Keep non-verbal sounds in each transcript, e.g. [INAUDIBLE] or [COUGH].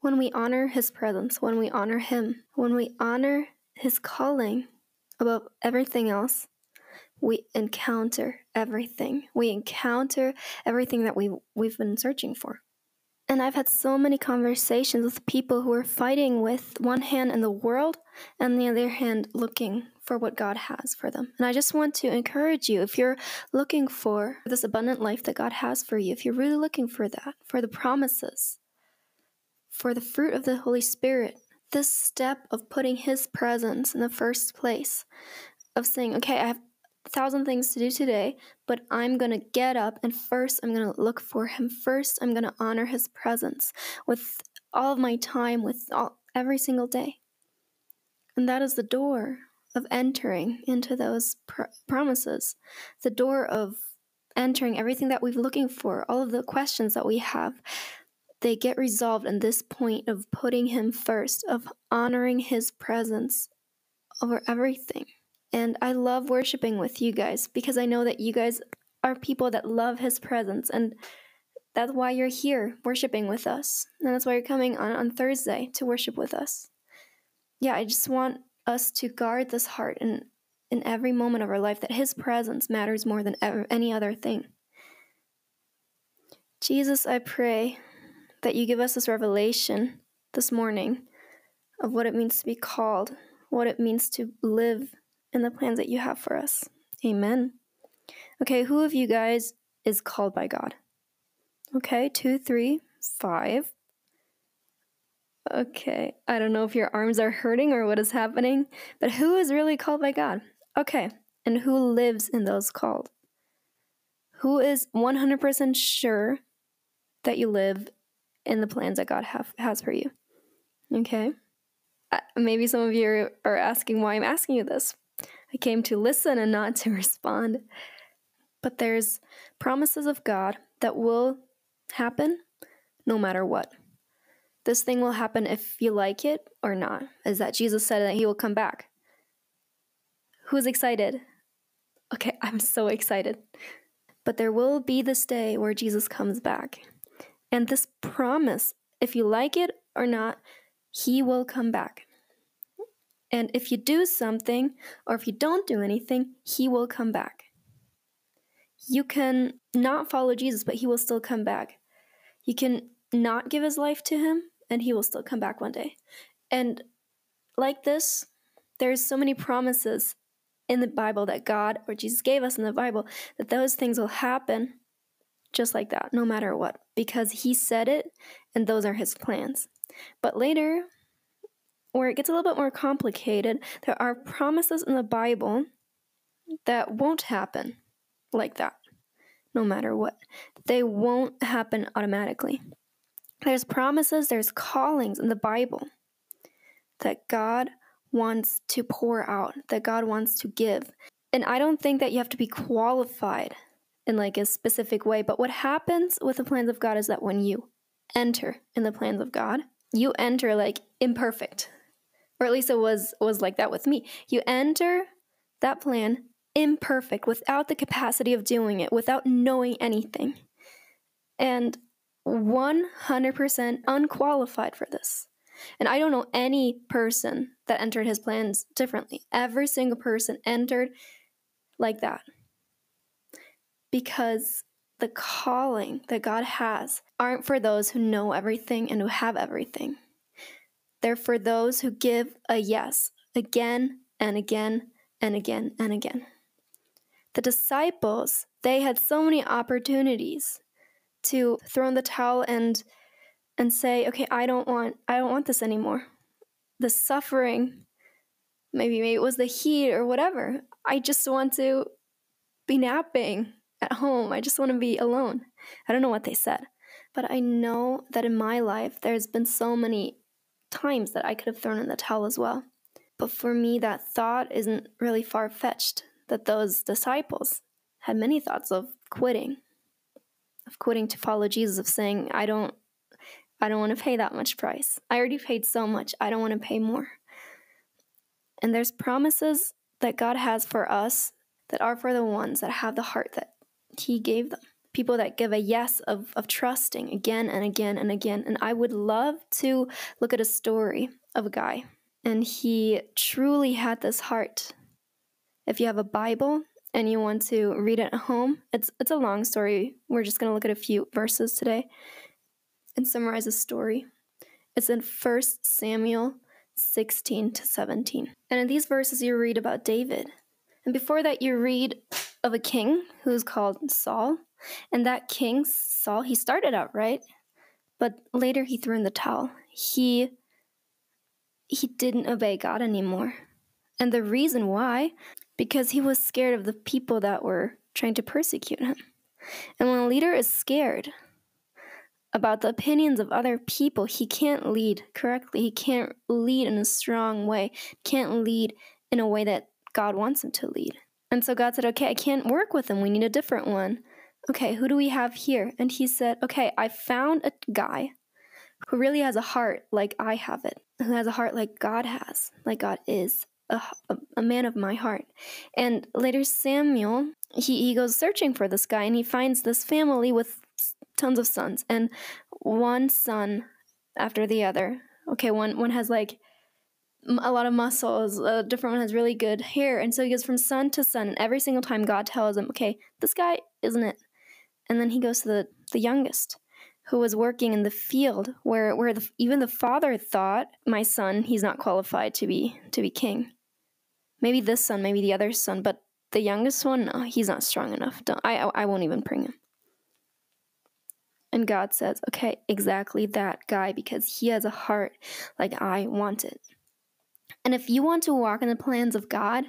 When we honor His presence, when we honor Him, when we honor His calling above everything else, we encounter everything. We encounter everything that we, we've been searching for. And I've had so many conversations with people who are fighting with one hand in the world and the other hand looking for what God has for them. And I just want to encourage you if you're looking for this abundant life that God has for you, if you're really looking for that, for the promises, for the fruit of the Holy Spirit, this step of putting His presence in the first place, of saying, okay, I have a thousand things to do today, but I'm going to get up and first I'm going to look for Him. First, I'm going to honor His presence with all of my time, with all, every single day. And that is the door of entering into those pr- promises, the door of entering everything that we've looking for, all of the questions that we have, they get resolved in this point of putting him first, of honoring his presence over everything. And I love worshiping with you guys because I know that you guys are people that love his presence and that's why you're here worshiping with us. And that's why you're coming on, on Thursday to worship with us. Yeah, I just want us to guard this heart in, in every moment of our life that His presence matters more than ever, any other thing. Jesus, I pray that you give us this revelation this morning of what it means to be called, what it means to live in the plans that you have for us. Amen. Okay, who of you guys is called by God? Okay, two, three, five. Okay, I don't know if your arms are hurting or what is happening, but who is really called by God? Okay, and who lives in those called? Who is 100% sure that you live in the plans that God have, has for you? Okay, uh, maybe some of you are asking why I'm asking you this. I came to listen and not to [LAUGHS] respond. But there's promises of God that will happen no matter what this thing will happen if you like it or not, is that Jesus said that he will come back. Who's excited? Okay, [LAUGHS] I'm so excited. But there will be this day where Jesus comes back. And this promise, if you like it or not, he will come back. And if you do something or if you don't do anything, he will come back. You can not follow Jesus, but he will still come back. You can not give his life to him, and he will still come back one day. And like this, there's so many promises in the Bible that God or Jesus gave us in the Bible that those things will happen just like that, no matter what, because he said it and those are his plans. But later, where it gets a little bit more complicated, there are promises in the Bible that won't happen like that, no matter what. They won't happen automatically. There's promises, there's callings in the Bible that God wants to pour out, that God wants to give. And I don't think that you have to be qualified in like a specific way, but what happens with the plans of God is that when you enter in the plans of God, you enter like imperfect. Or at least it was was like that with me. You enter that plan imperfect without the capacity of doing it, without knowing anything. And 100% unqualified for this. And I don't know any person that entered his plans differently. Every single person entered like that. Because the calling that God has aren't for those who know everything and who have everything. They're for those who give a yes again and again and again and again. The disciples, they had so many opportunities to throw in the towel and and say, okay, I don't want I don't want this anymore. The suffering, maybe maybe it was the heat or whatever. I just want to be napping at home. I just want to be alone. I don't know what they said, but I know that in my life there's been so many times that I could have thrown in the towel as well. But for me, that thought isn't really far fetched. That those disciples had many thoughts of quitting, of quitting to follow Jesus, of saying, I don't I don't want to pay that much price. I already paid so much. I don't want to pay more. And there's promises that God has for us that are for the ones that have the heart that He gave them. people that give a yes of, of trusting again and again and again. And I would love to look at a story of a guy, and he truly had this heart. If you have a Bible and you want to read it at home, it's it's a long story. We're just going to look at a few verses today and summarize a story. It's in 1 Samuel 16 to 17. And in these verses you read about David. And before that you read of a king who's called Saul and that king, Saul, he started out right, but later he threw in the towel. He he didn't obey God anymore. And the reason why, because he was scared of the people that were trying to persecute him. And when a leader is scared about the opinions of other people, he can't lead correctly. He can't lead in a strong way, can't lead in a way that God wants him to lead. And so God said, Okay, I can't work with him. We need a different one okay, who do we have here? And he said, okay, I found a guy who really has a heart like I have it, who has a heart like God has, like God is. A, a, a man of my heart. And later, Samuel, he, he goes searching for this guy and he finds this family with tons of sons, and one son after the other. Okay, one, one has like a lot of muscles. A different one has really good hair. And so he goes from son to son. And every single time God tells him, okay, this guy isn't it. And then he goes to the, the youngest, who was working in the field where, where the, even the father thought, my son, he's not qualified to be to be king. Maybe this son, maybe the other son, but the youngest one, no, he's not strong enough. Don't, I, I won't even bring him. And God says, okay, exactly that guy, because he has a heart like I want it. And if you want to walk in the plans of God,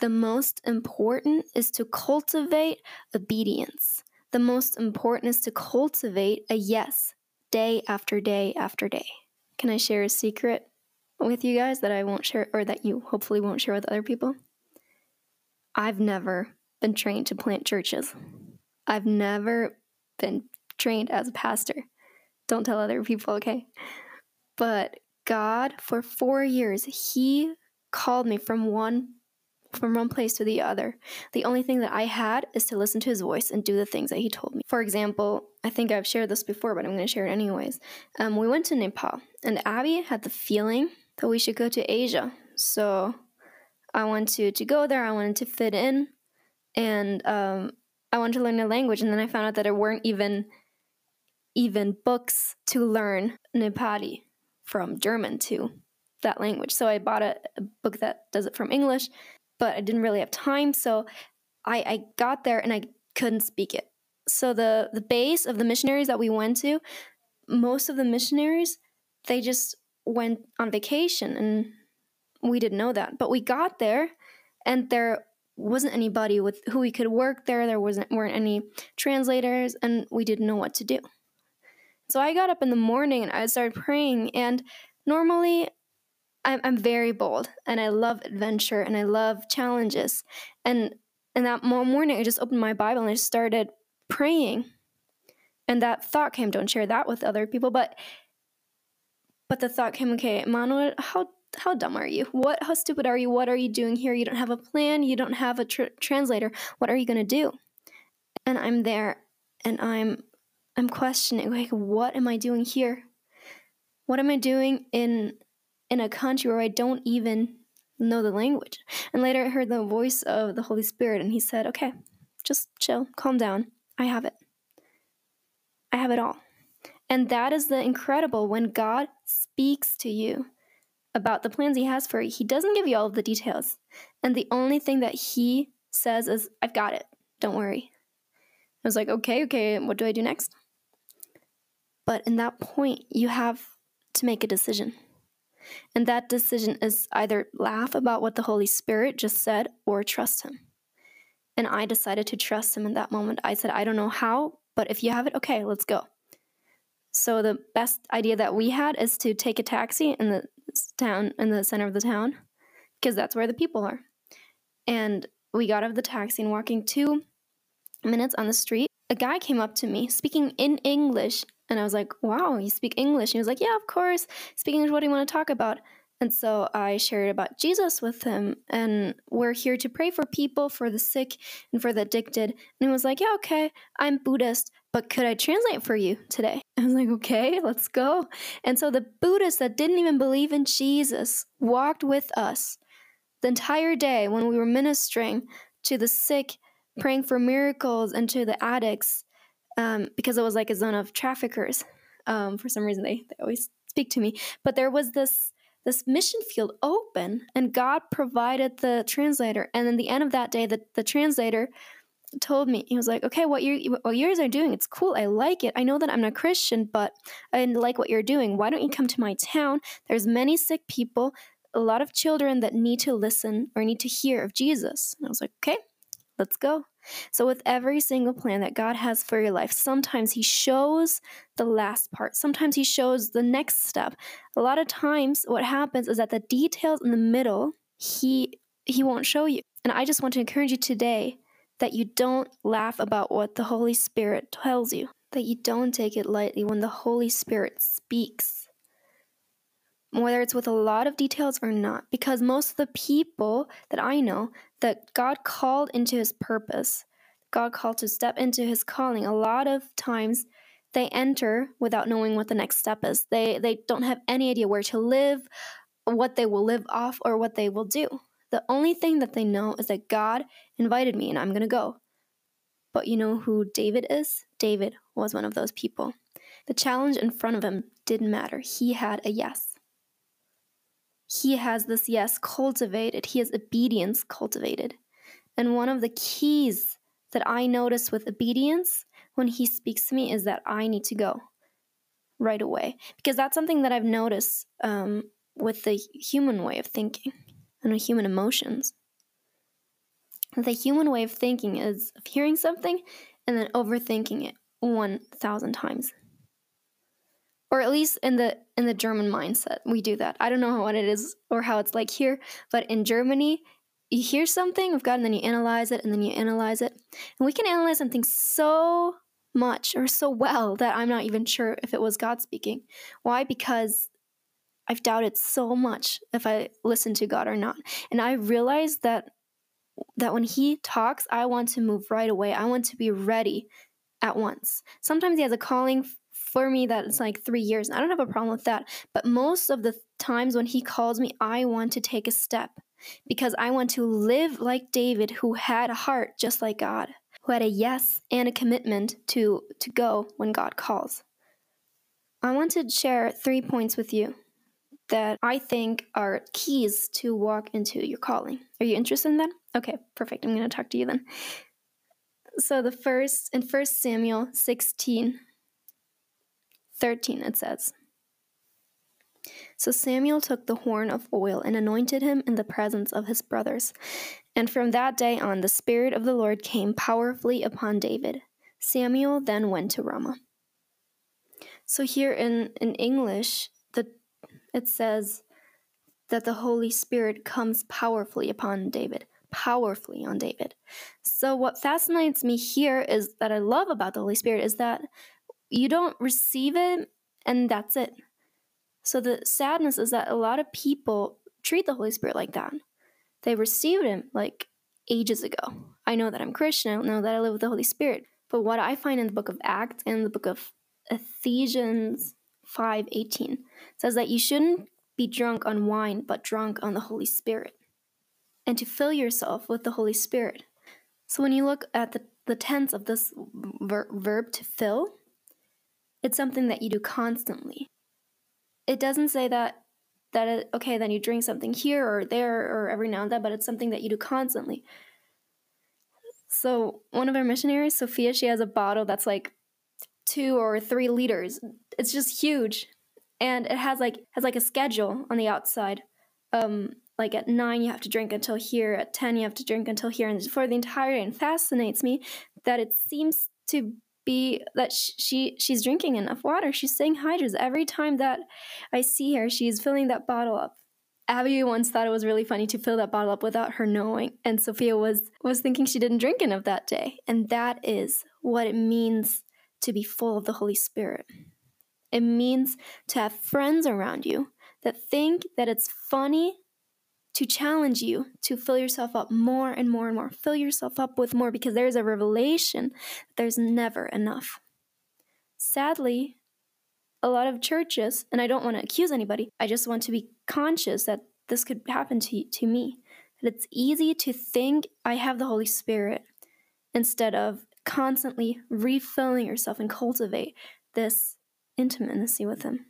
the most important is to cultivate obedience the most important is to cultivate a yes day after day after day. Can I share a secret with you guys that I won't share, or that you hopefully won't share with other people? I've never been trained to plant churches. I've never been trained as a pastor. Don't tell other people, okay? But God, for four years, He called me from one from one place to the other. The only thing that I had is to listen to his voice and do the things that he told me. For example, I think I've shared this before, but I'm going to share it anyways. Um, we went to Nepal, and Abby had the feeling that we should go to Asia. So I wanted to, go there, I wanted to fit in, and um, I wanted to learn the language. And then I found out that there weren't even even books to learn Nepali from German to that language. So I bought a, a book that does it from English but I didn't really have time. So I, I got there and I couldn't speak it. So the the base of the missionaries that we went to, most of the missionaries, they just went on vacation and we didn't know that. But we got there and there wasn't anybody with who we could work there. There wasn't weren't any translators and we didn't know what to do. So I got up in the morning and I started praying and normally I'm, I'm very bold and I love adventure and I love challenges. And and that morning, I just opened my Bible and I started praying. And that thought came, don't share that with other people. But but the thought came, okay, Manuel, how how dumb are you? What how stupid are you? What are you doing here? You don't have a plan. You don't have a tr- translator. What are you going to do? And I'm there and I'm I'm questioning like what am I doing here? What am I doing in in a country where I don't even know the language. And later I heard the voice of the Holy Spirit, and he said, Okay, just chill, calm down. I have it. I have it all. And that is the incredible when God speaks to you about the plans He has for you. He doesn't give you all of the details. And the only thing that He says is, I've got it. Don't worry. I was like, okay, okay, what do I do next? But in that point, you have to make a decision. And that decision is either laugh about what the Holy Spirit just said or trust Him. And I decided to trust Him in that moment. I said, I don't know how, but if you have it, okay, let's go. So the best idea that we had is to take a taxi in the town, in the center of the town, because that's where the people are. And we got out of the taxi and walking two minutes on the street, a guy came up to me speaking in English and I was like, wow, you speak English? And he was like, yeah, of course. Speak English, what do you want to talk about? And so I shared about Jesus with him, and we're here to pray for people, for the sick, and for the addicted. And he was like, Yeah, okay, I'm Buddhist, but could I translate for you today? [LAUGHS] I was like, Okay, let's go. And so the Buddhists that didn't even believe in Jesus walked with us the entire day when we were ministering to the sick, praying for miracles, and to the addicts, um, because it was like a zone of traffickers. Um, for some reason, they, they always speak to me. But there was this this mission field open and God provided the translator. And then the end of that day, the, the translator told me, he was like, okay, what you what yours are doing, it's cool. I like it. I know that I'm not Christian, but I like what you're doing. Why don't you come to my town? There's many sick people, a lot of children that need to listen or need to hear of Jesus. And I was like, okay, let's go. So, with every single plan that God has for your life, sometimes He shows the last part, sometimes He shows the next step. A lot of times, what happens is that the details in the middle, He He won't show you. And I just want to encourage you today that you don't laugh about what the Holy Spirit tells you, that you don't take it lightly when the Holy Spirit speaks whether it's with a lot of details or not, because most of the people that I know that God called into his purpose, God called to step into his calling, a lot of times they enter without knowing what the next step is. They they don't have any idea where to live, what they will live off or what they will do. The only thing that they know is that God invited me and I'm going to go. But you know who David is? David was one of those people. The challenge in front of him didn't matter. He had a yes he has this yes cultivated, he has obedience cultivated. And one of the keys that I notice with obedience when he speaks to me is that I need to go right away. Because that's something that I've noticed um, with the human way of thinking and with human emotions. The human way of thinking is of hearing something and then overthinking it 1,000 times or at least in the in the German mindset, we do that. I don't know what it is or how it's like here, but in Germany, you hear something of God and then you analyze it and then you analyze it. And we can analyze something so much or so well that I'm not even sure if it was God speaking. Why? Because I've doubted so much if I listen to God or not. And I realized that that when he talks, I want to move right away. I want to be ready at once. Sometimes he has a calling for me that it's like three years. I don't have a problem with that. But most of the times when he calls me, I want to take a step because I want to live like David, who had a heart just like God, who had a yes and a commitment to, to go when God calls. I want to share three points with you that I think are keys to walk into your calling. Are you interested in that? Okay, perfect. I'm going to talk to you then. So the first in 1 Samuel 16 13 it says So Samuel took the horn of oil and anointed him in the presence of his brothers. And from that day on, the Spirit of the Lord came powerfully upon David. Samuel then went to Ramah. So here in, in English, the, it says that the Holy Spirit comes powerfully upon David. Powerfully on David. So, what fascinates me here is that I love about the Holy Spirit is that you don't receive it and that's it. So the sadness is that a lot of people treat the Holy Spirit like that. They received him like ages ago. I know that I'm Christian, I know that I live with the Holy Spirit. But what I find in the book of Acts and the book of Ephesians 5:18 says that you shouldn't be drunk on wine, but drunk on the Holy Spirit. And to fill yourself with the Holy Spirit. So when you look at the, the tense of this ver- verb to fill, it's something that you do constantly. It doesn't say that that it, okay, then you drink something here or there or every now and then, but it's something that you do constantly. So one of our missionaries, Sophia, she has a bottle that's like two or three liters. It's just huge, and it has like has like a schedule on the outside. Um, like at nine you have to drink until here. At ten you have to drink until here, and for the entire day. And fascinates me that it seems to be that she she's drinking enough water. She's staying hydrated every time that I see her. She's filling that bottle up. Abby once thought it was really funny to fill that bottle up without her knowing, and Sophia was was thinking she didn't drink enough that day. And that is what it means to be full of the Holy Spirit. It means to have friends around you that think that it's funny to challenge you to fill yourself up more and more and more. Fill yourself up with more because there's a revelation there's never enough. Sadly, a lot of churches, and I don't want to accuse anybody, I just want to be conscious that this could happen to, to me. That it's easy to think I have the Holy Spirit instead of constantly refilling yourself and cultivate this intimacy with Him.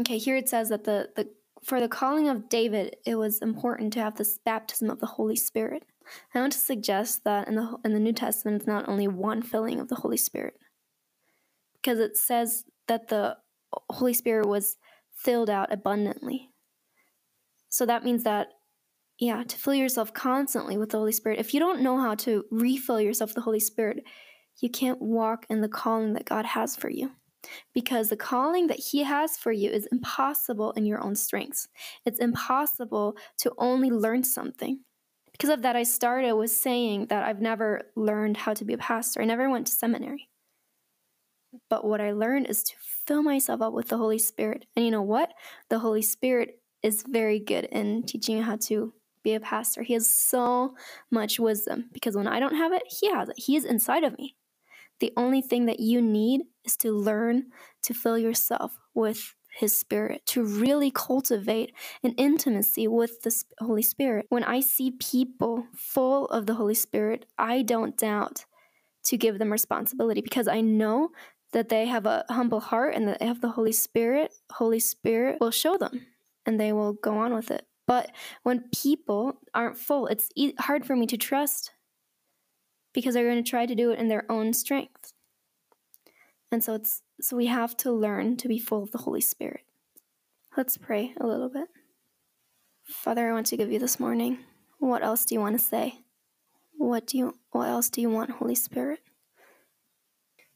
Okay, here it says that the, the for the calling of David, it was important to have this baptism of the Holy Spirit. I want to suggest that in the in the New Testament, it's not only one filling of the Holy Spirit, because it says that the Holy Spirit was filled out abundantly. So that means that, yeah, to fill yourself constantly with the Holy Spirit. If you don't know how to refill yourself with the Holy Spirit, you can't walk in the calling that God has for you. Because the calling that He has for you is impossible in your own strengths. It's impossible to only learn something. Because of that, I started with saying that I've never learned how to be a pastor. I never went to seminary. But what I learned is to fill myself up with the Holy Spirit. And you know what? The Holy Spirit is very good in teaching you how to be a pastor. He has so much wisdom because when I don't have it, He has it. He is inside of me. The only thing that you need is to learn to fill yourself with His Spirit, to really cultivate an intimacy with the Holy Spirit. When I see people full of the Holy Spirit, I don't doubt to give them responsibility because I know that they have a humble heart and that they have the Holy Spirit. Holy Spirit will show them and they will go on with it. But when people aren't full, it's hard for me to trust because they're going to try to do it in their own strength. And so it's so we have to learn to be full of the Holy Spirit. Let's pray a little bit. Father, I want to give you this morning. What else do you want to say? What do you what else do you want, Holy Spirit?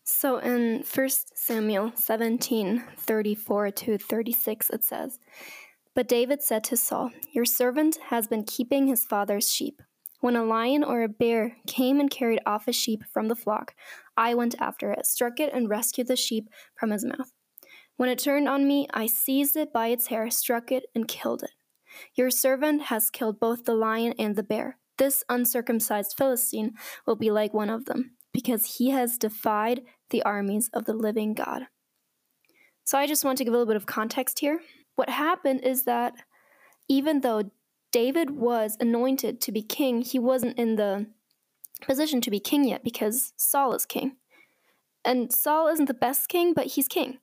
So in 1 Samuel 17, 34 to 36, it says, But David said to Saul, Your servant has been keeping his father's sheep. When a lion or a bear came and carried off a sheep from the flock, I went after it, struck it, and rescued the sheep from his mouth. When it turned on me, I seized it by its hair, struck it, and killed it. Your servant has killed both the lion and the bear. This uncircumcised Philistine will be like one of them, because he has defied the armies of the living God. So I just want to give a little bit of context here. What happened is that even though David was anointed to be king, he wasn't in the position to be king yet because Saul is king. And Saul isn't the best king, but he's king.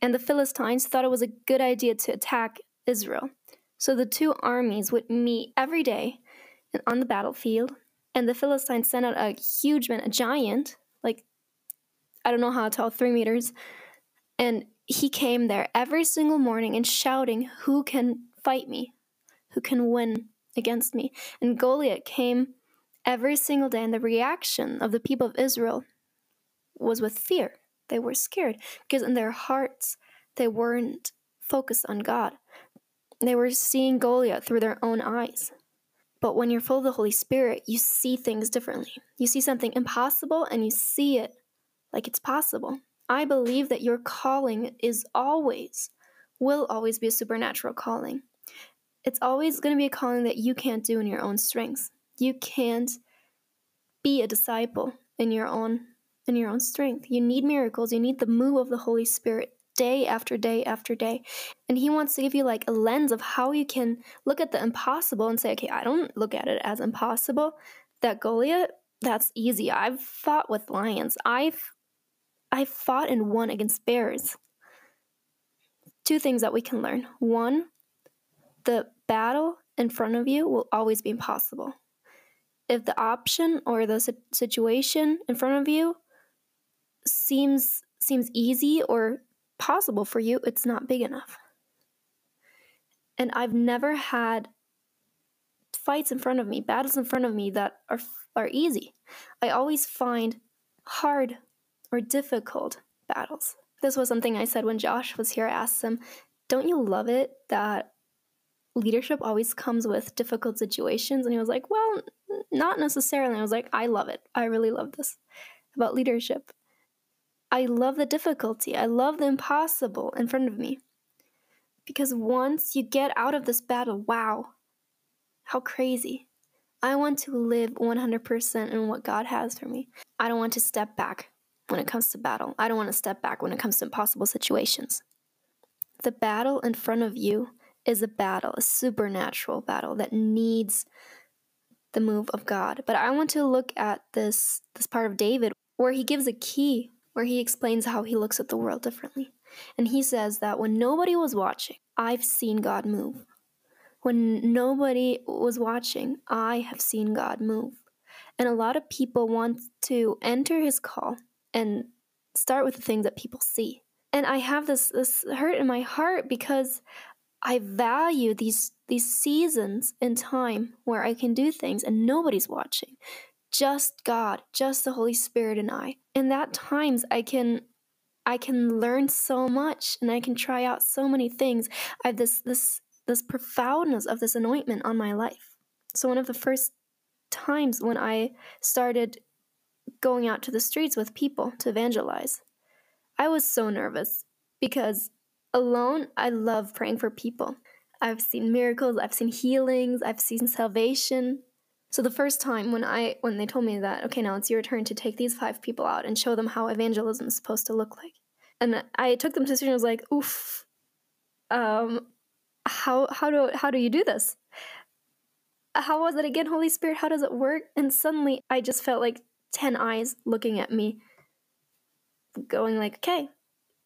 And the Philistines thought it was a good idea to attack Israel. So the two armies would meet every day on the battlefield, and the Philistines sent out a huge man, a giant, like I don't know how tall, three meters, and he came there every single morning and shouting, Who can fight me? Who can win against me. And Goliath came every single day, and the reaction of the people of Israel was with fear. They were scared because in their hearts, they weren't focused on God. They were seeing Goliath through their own eyes. But when you're full of the Holy Spirit, you see things differently. You see something impossible and you see it like it's possible. I believe that your calling is always, will always be a supernatural calling it's always going to be a calling that you can't do in your own strength. You can't be a disciple in your own in your own strength. You need miracles. You need the move of the Holy Spirit day after day after day. And he wants to give you like a lens of how you can look at the impossible and say, okay, I don't look at it as impossible. That Goliath, that's easy. I've fought with lions. I've I've fought and won against bears. Two things that we can learn. One, the battle in front of you will always be impossible. If the option or the situation in front of you seems seems easy or possible for you, it's not big enough. And I've never had fights in front of me, battles in front of me that are are easy. I always find hard or difficult battles. This was something I said when Josh was here. I asked him, "Don't you love it that leadership always comes with difficult situations. And he was like, Well, not necessarily. I was like, I love it. I really love this about leadership. I love the difficulty. I love the impossible in front of me. Because once you get out of this battle, wow, how crazy. I want to live 100% in what God has for me. I don't want to step back when it comes to battle. I don't want to step back when it comes to impossible situations. The battle in front of you is a battle, a supernatural battle that needs the move of God. But I want to look at this this part of David where he gives a key where he explains how he looks at the world differently. And he says that when nobody was watching, I've seen God move. When nobody was watching, I have seen God move. And a lot of people want to enter his call and start with the things that people see. And I have this this hurt in my heart because I value these these seasons in time where I can do things and nobody's watching. Just God, just the Holy Spirit and I. In that times I can I can learn so much and I can try out so many things. I have this this this profoundness of this anointment on my life. So one of the first times when I started going out to the streets with people to evangelize, I was so nervous because alone I love praying for people. I've seen miracles, I've seen healings, I've seen salvation. So the first time when I when they told me that, okay, now it's your turn to take these five people out and show them how evangelism is supposed to look like. And I took them to the and was like, oof, um, how how do how do you do this? How was it again, Holy Spirit? How does it work? And suddenly I just felt like 10 eyes looking at me, going like, okay,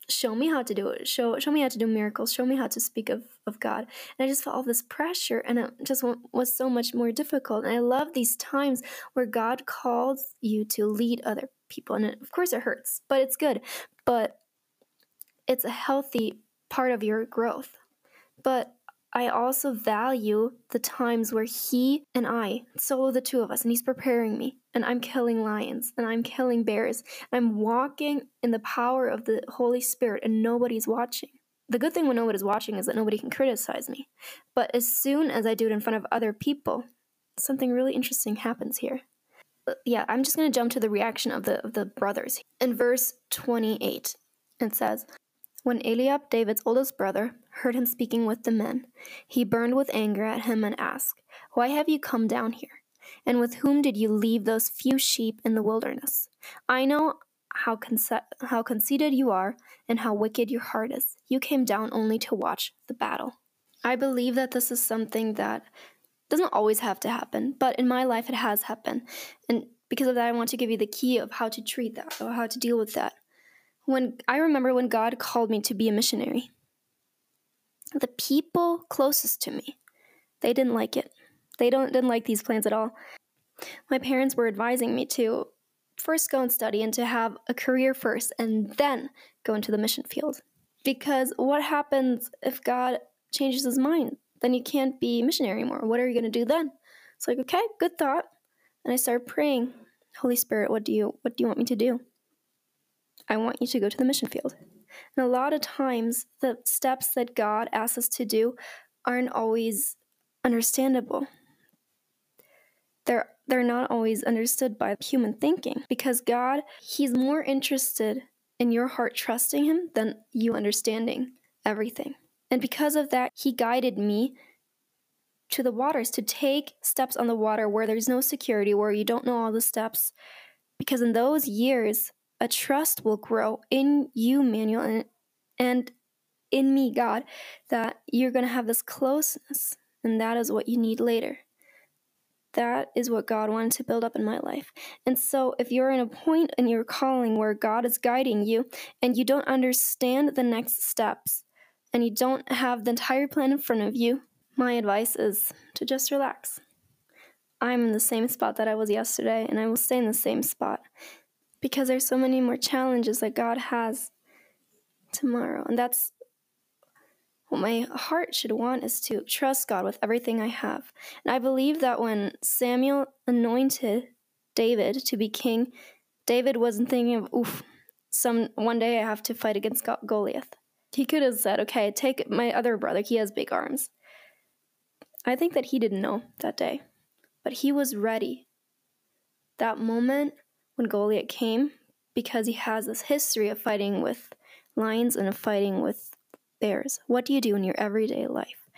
show me how to do it. Show show me how to do miracles. Show me how to speak of, of God. And I just felt all this pressure and it just was so much more difficult. And I love these times where God calls you to lead other people. And it, of course it hurts, but it's good. But it's a healthy part of your growth. But I also value the times where he and I, solo the two of us, and he's preparing me, and I'm killing lions, and I'm killing bears, I'm walking in the power of the Holy Spirit, and nobody's watching. The good thing when nobody's watching is that nobody can criticize me. But as soon as I do it in front of other people, something really interesting happens here. Uh, yeah, I'm just going to jump to the reaction of the of the brothers. In verse 28, it says, when Eliab, David's oldest brother, heard him speaking with the men, he burned with anger at him and asked, Why have you come down here? And with whom did you leave those few sheep in the wilderness? I know how, conce- how conceited you are and how wicked your heart is. You came down only to watch the battle. I believe that this is something that doesn't always have to happen, but in my life it has happened. And because of that, I want to give you the key of how to treat that or how to deal with that when I remember when God called me to be a missionary. The people closest to me, they didn't like it. They don't didn't like these plans at all. My parents were advising me to first go and study and to have a career first and then go into the mission field. Because what happens if God changes his mind? Then you can't be missionary anymore. What are you going to do then? It's like, okay, good thought. And I started praying, Holy Spirit, what do you what do you want me to do? I want you to go to the mission field. And a lot of times, the steps that God asks us to do aren't always understandable. They're, they're not always understood by human thinking because God, He's more interested in your heart trusting Him than you understanding everything. And because of that, He guided me to the waters to take steps on the water where there's no security, where you don't know all the steps. Because in those years, a trust will grow in you, Manuel, and, and in me, God, that you're going to have this closeness, and that is what you need later. That is what God wanted to build up in my life. And so, if you're in a point in your calling where God is guiding you and you don't understand the next steps and you don't have the entire plan in front of you, my advice is to just relax. I'm in the same spot that I was yesterday, and I will stay in the same spot because there's so many more challenges that God has tomorrow. And that's what my heart should want is to trust God with everything I have. And I believe that when Samuel anointed David to be king, David wasn't thinking of, oof, some one day I have to fight against Goliath. He could have said, okay, take my other brother, he has big arms. I think that he didn't know that day, but he was ready. That moment when Goliath came because he has this history of fighting with lions and of fighting with bears? What do you do in your everyday life?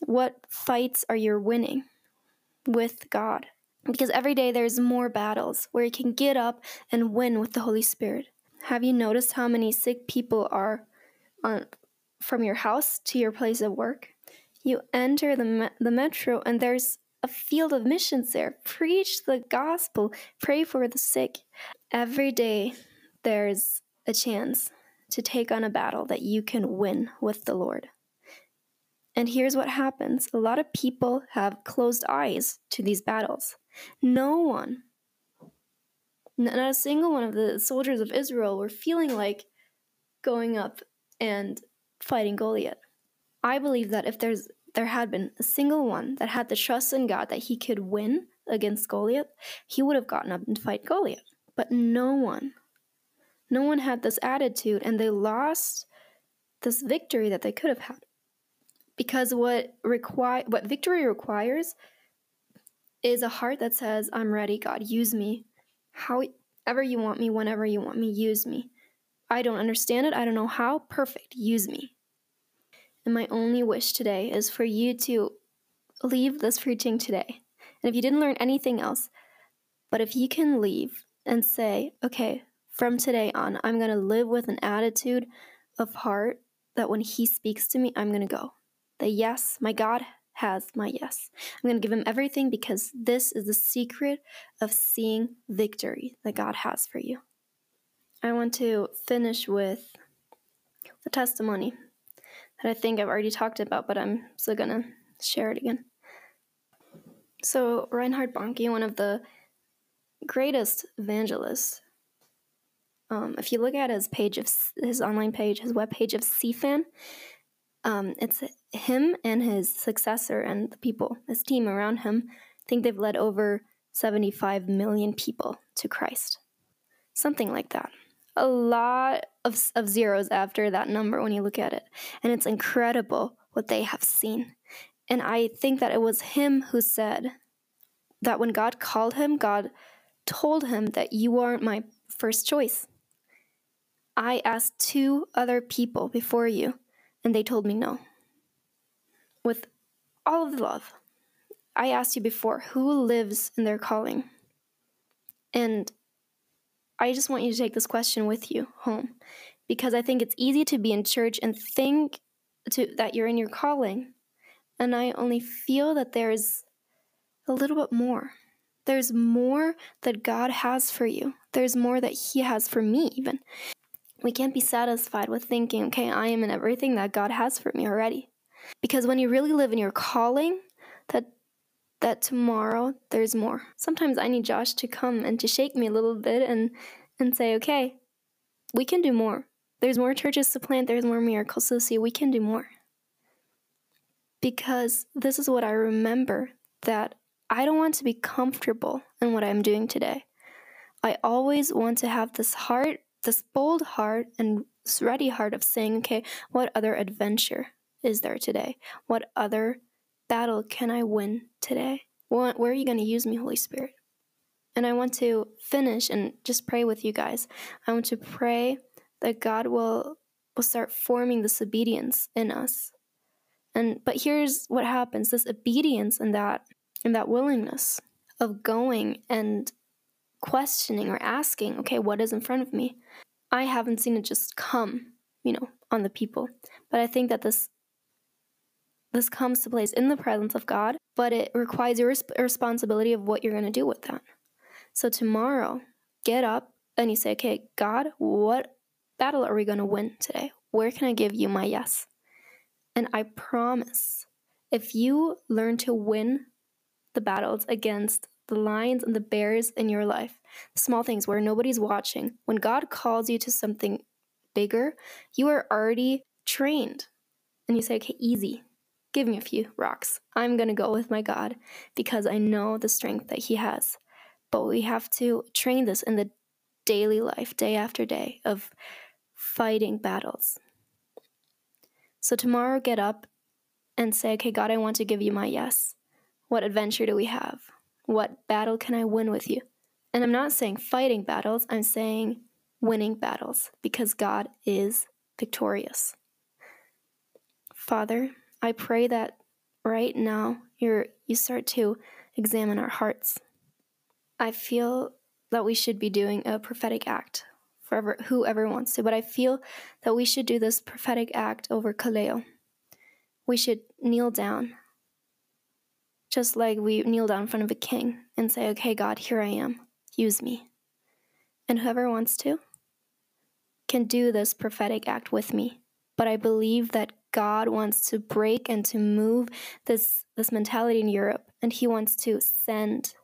What fights are you winning with God? Because every day there's more battles where you can get up and win with the Holy Spirit. Have you noticed how many sick people are on, from your house to your place of work? You enter the, the metro and there's a field of missions there. Preach the gospel, pray for the sick. Every day there's a chance to take on a battle that you can win with the Lord. And here's what happens a lot of people have closed eyes to these battles. No one, not a single one of the soldiers of Israel were feeling like going up and fighting Goliath. I believe that if there's there had been a single one that had the trust in God that he could win against Goliath, he would have gotten up and fight Goliath. But no one, no one had this attitude, and they lost this victory that they could have had. Because what require what victory requires is a heart that says, I'm ready, God, use me. However you want me, whenever you want me, use me. I don't understand it, I don't know how. Perfect, use me. And my only wish today is for you to leave this preaching today. And if you didn't learn anything else, but if you can leave and say, okay, from today on, I'm going to live with an attitude of heart that when He speaks to me, I'm going to go. That yes, my God has my yes. I'm going to give Him everything because this is the secret of seeing victory that God has for you. I want to finish with the testimony that I think I've already talked about, but I'm still going to share it again. So, Reinhard Bonnke, one of the greatest evangelists um, if you look at his page of his online page, his web page of CFAN, um, it's him and his successor and the people, his team around him. Think they've led over 75 million people to Christ, something like that. A lot of, of zeros after that number when you look at it, and it's incredible what they have seen. And I think that it was him who said that when God called him, God told him that you are my first choice. I asked two other people before you, and they told me no. With all of the love, I asked you before who lives in their calling? And I just want you to take this question with you home because I think it's easy to be in church and think to, that you're in your calling. And I only feel that there's a little bit more. There's more that God has for you. There's more that He has for me, even. We can't be satisfied with thinking, okay, I am in everything that God has for me already. Because when you really live in your calling, that that tomorrow there's more. Sometimes I need Josh to come and to shake me a little bit and and say, okay, we can do more. There's more churches to plant, there's more miracles to see. We can do more. Because this is what I remember that I don't want to be comfortable in what I'm doing today. I always want to have this heart this bold heart and ready heart of saying, okay, what other adventure is there today? What other battle can I win today? where are you going to use me, Holy Spirit? And I want to finish and just pray with you guys. I want to pray that God will will start forming this obedience in us. And but here's what happens: this obedience and that and that willingness of going and questioning or asking, okay, what is in front of me? I haven't seen it just come, you know, on the people. But I think that this this comes to place in the presence of God, but it requires your resp- responsibility of what you're going to do with that. So tomorrow, get up and you say, okay, God, what battle are we going to win today? Where can I give you my yes? And I promise, if you learn to win the battles against the lions and the bears in your life, small things where nobody's watching. When God calls you to something bigger, you are already trained. And you say, okay, easy. Give me a few rocks. I'm going to go with my God because I know the strength that He has. But we have to train this in the daily life, day after day, of fighting battles. So tomorrow, get up and say, okay, God, I want to give you my yes. What adventure do we have? What battle can I win with you? And I'm not saying fighting battles, I'm saying winning battles because God is victorious. Father, I pray that right now you're you start to examine our hearts. I feel that we should be doing a prophetic act for whoever wants to, but I feel that we should do this prophetic act over Kaleo. We should kneel down, just like we kneel down in front of a king and say, Okay, God, here I am, use me. And whoever wants to can do this prophetic act with me. But I believe that God wants to break and to move this, this mentality in Europe, and He wants to send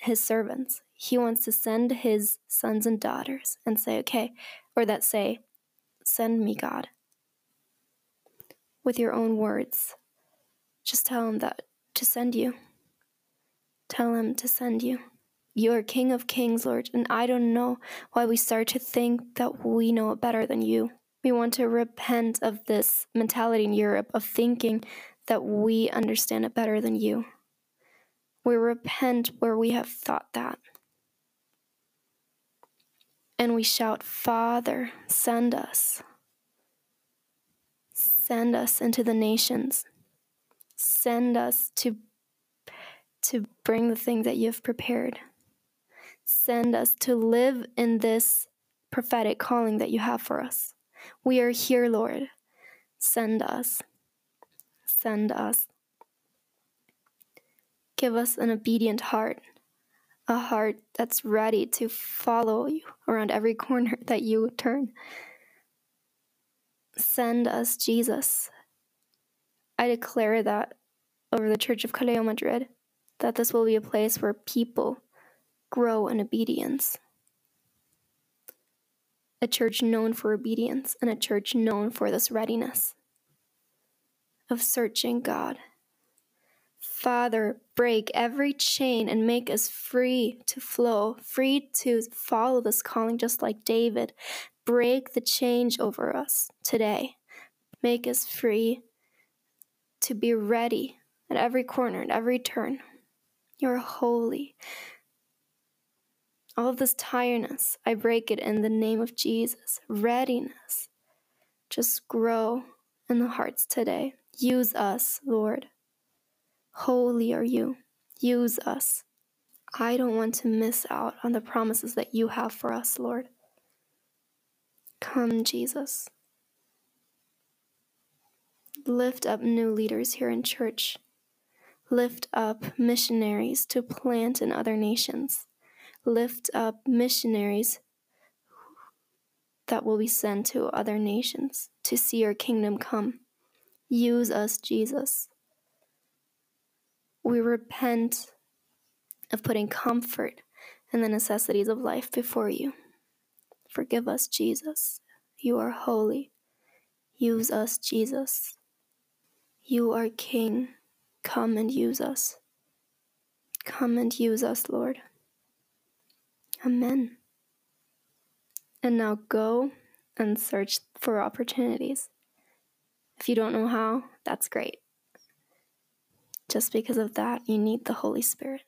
His servants. He wants to send His sons and daughters and say, okay, or that say, send me, God. With your own words. Just tell Him that to send you. Tell Him to send you. You are King of Kings, Lord, and I don't know why we start to think that we know it better than you. We want to repent of this mentality in Europe of thinking that we understand it better than you. We repent where we have thought that. And we shout, Father, send us. Send us into the nations. Send us to, to bring the things that you have prepared. Send us to live in this prophetic calling that you have for us. We are here, Lord. Send us. Send us. Give us an obedient heart, a heart that's ready to follow you around every corner [LAUGHS] that you turn. Send us, Jesus. I declare that over the Church of Kaleo Madrid, that this will be a place where people grow in obedience a church known for obedience, and a church known for this readiness of searching God. Father, break every chain and make us free to flow, free to follow this calling, just like David. Break the change over us today. Make us free to be ready at every corner, at every turn. You're holy all of this tiredness, I break it in the name of Jesus. Readiness. Just grow in the hearts today. Use us, Lord. Holy are you. Use us. I don't want to miss out on the promises that you have for us, Lord. Come, Jesus. Lift up new leaders here in church. Lift up missionaries to plant in other nations lift up missionaries that will be sent to other nations to see your kingdom come. Use us, Jesus. We repent of putting comfort and the necessities of life before you. Forgive us, Jesus. You are holy. Use us, Jesus. You are King. Come and use us. Come and use us, Lord. Amen. And now go and search for opportunities. If you don't know how, that's great. Just because of that, you need the Holy Spirit.